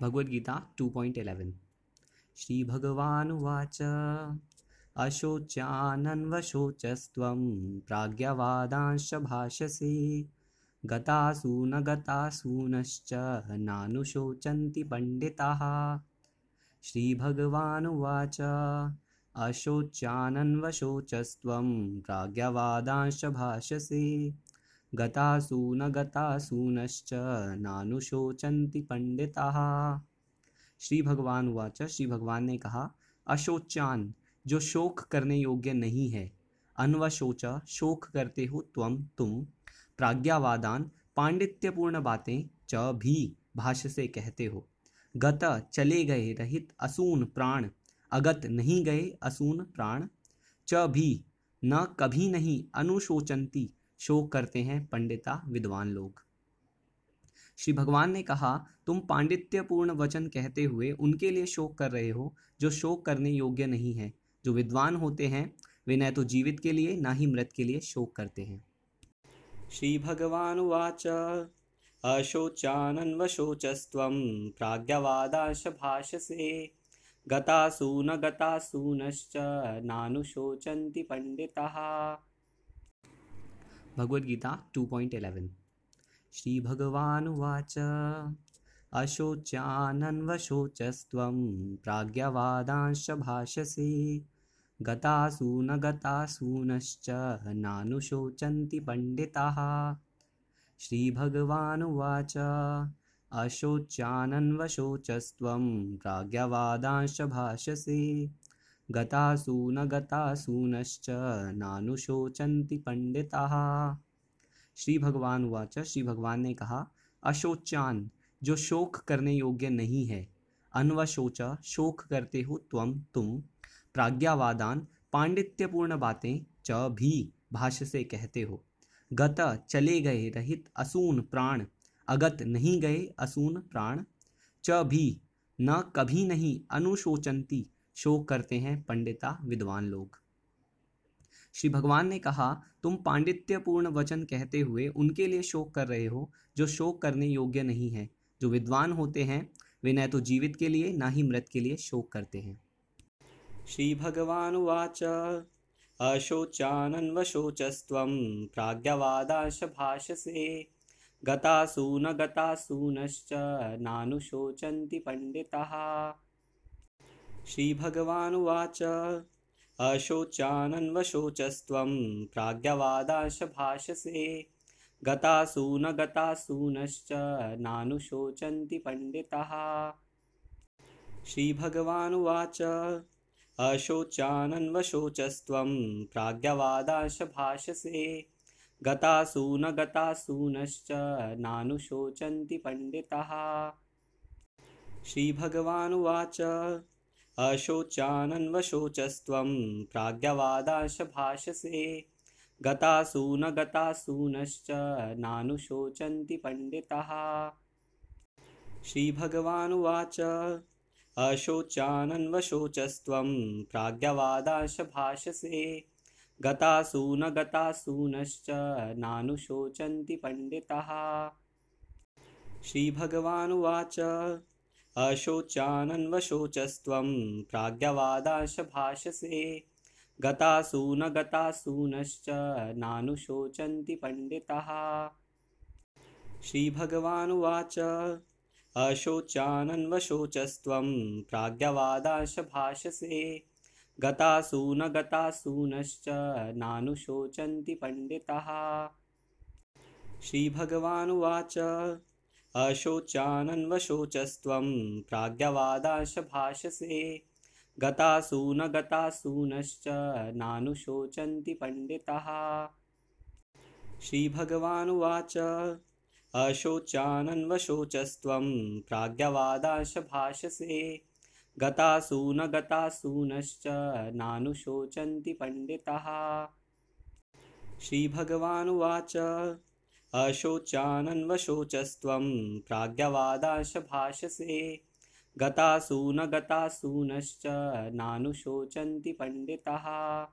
भगवद्गीता 2.11 श्रीभगवानुवाच। अशोच्यानन्वशोचस्त्वं प्राज्ञवादांश भाषसे गतासु न गतासूनश्च नानुशोचन्ति पण्डिताः। श्रीभगवानुवाच। अशोच्यानन्वशोचस्त्वं प्राज्ञवादांश भाषसे गतासु न गतासूनश्च नानुशोचन्ति पंडिताः श्री भगवान वाच श्री भगवान ने कहा अशोचान जो शोक करने योग्य नहीं है अनवशोच शोक करते हो त्वम तुम। प्राज्ञावादान, पांडित्यपूर्ण बातें च भी भाष्य से कहते हो। गत चले गए रहित असून प्राण, अगत नहीं गए असून प्राण। च भी, न कभी नहीं अनुशोचंती शोक करते हैं पंडिता विद्वान लोग। श्री भगवान ने कहा, तुम पांडित्यपूर्ण वचन कहते हुए उनके लिए शोक कर रहे हो, जो शोक करने योग्य नहीं है। जो विद्वान होते हैं, वे न तो जीवित के लिए, ना ही मृत के लिए शोक करते हैं। श्री भगवान वाच अशोचानन्वशोचस्व प्राज्ञवादाश भाषसे गतासु न गतासूनश्च नानुशोचन्ति पंडिताः। भगवद्गीता 2.11 श्रीभगवानुवाच अशोच्यानन्वशोचस्त्वं प्राज्ञवादांश भाषसे गतासु न गतासूनश्च नानुशोचन्ति पण्डिताः। श्रीभगवानुवाच अशोच्यानन्वशोचस्त्वं प्राज्ञवादांश भाषसे गतासु न गतासूनश्च नानुशोचन्ति पंडिताः श्री भगवान वाच श्री भगवान ने कहा अशोचान जो शोक करने योग्य नहीं है अनवशोच शोक करते हो त्वम तुम। प्राज्ञावादान, पांडित्यपूर्ण बातें च भी भाष्य से कहते हो। गत चले गए रहित असून प्राण, अगत नहीं गए असून प्राण। च भी, न कभी नहीं अनुशोचंती शोक करते हैं पंडिता विद्वान लोग। श्री भगवान ने कहा, तुम पांडित्यपूर्ण वचन कहते हुए उनके लिए शोक कर रहे हो, जो शोक करने योग्य नहीं है। जो विद्वान होते हैं, वे न तो जीवित के लिए, ना ही मृत के लिए शोक करते हैं। श्री भगवान वाच अशोचानन्वशोचस्व प्राज्ञवादाश भाषसे गतासु न गतासूनश्च नानुशोचन्ति पंडिताः। श्रीभगवानुवाच। अशोचानन्वशोचस्त्वं प्राज्ञवादाश भाषसे गतासु न गतासूनश्च नानुशोचन्ति पण्डिताः। श्रीभगवानुवाच। अशोचानन्वशोचस्त्वं प्राज्ञवादाश भाषसे गतासु न गतासूनश्च नानुशोचन्ति पण्डिताः। श्रीभगवानुवाच। अशोचानन्वशोचस्त्वं प्राज्ञवादाश भाषसे गतासु न गतासूनश्च नानुशोचन्ति पण्डिताः। श्रीभगवानुवाच। अशोचानन्वशोचस्त्वं प्राज्ञवादाश भाषसे गतासु न गतासूनश्च नानुशोचन्ति पण्डिताः। श्रीभगवानुवाच। अशोचानन्वशोचस्त्वं प्राज्ञवादाश भाषसे गतासु न गतासूनश्च नानुशोचन्ति पण्डिताः। श्रीभगवानुवाच। अशोचानन्वशोचस्त्वं प्राज्ञवादाश भाषसे गतासु न गतासूनश्च नानुशोचन्ति पण्डिताः। श्रीभगवानुवाच। अशोचानन्वशोचस्त्वं प्राज्ञवादाश भाषसे गतासु न गतासूनश्च नानुशोचन्ति पण्डिताः। श्रीभगवानुवाच। अशोचानन्वशोचस्त्वं प्राज्ञवादाश भाषसे गतासु न गतासूनश्च नानुशोचन्ति पण्डिताः। श्रीभगवानुवाच। अशोचानन्वशोचस्त्वं प्राज्ञवादाश भाषसे गतासून गतासूनश्च नानुशोचन्ति पण्डिताः।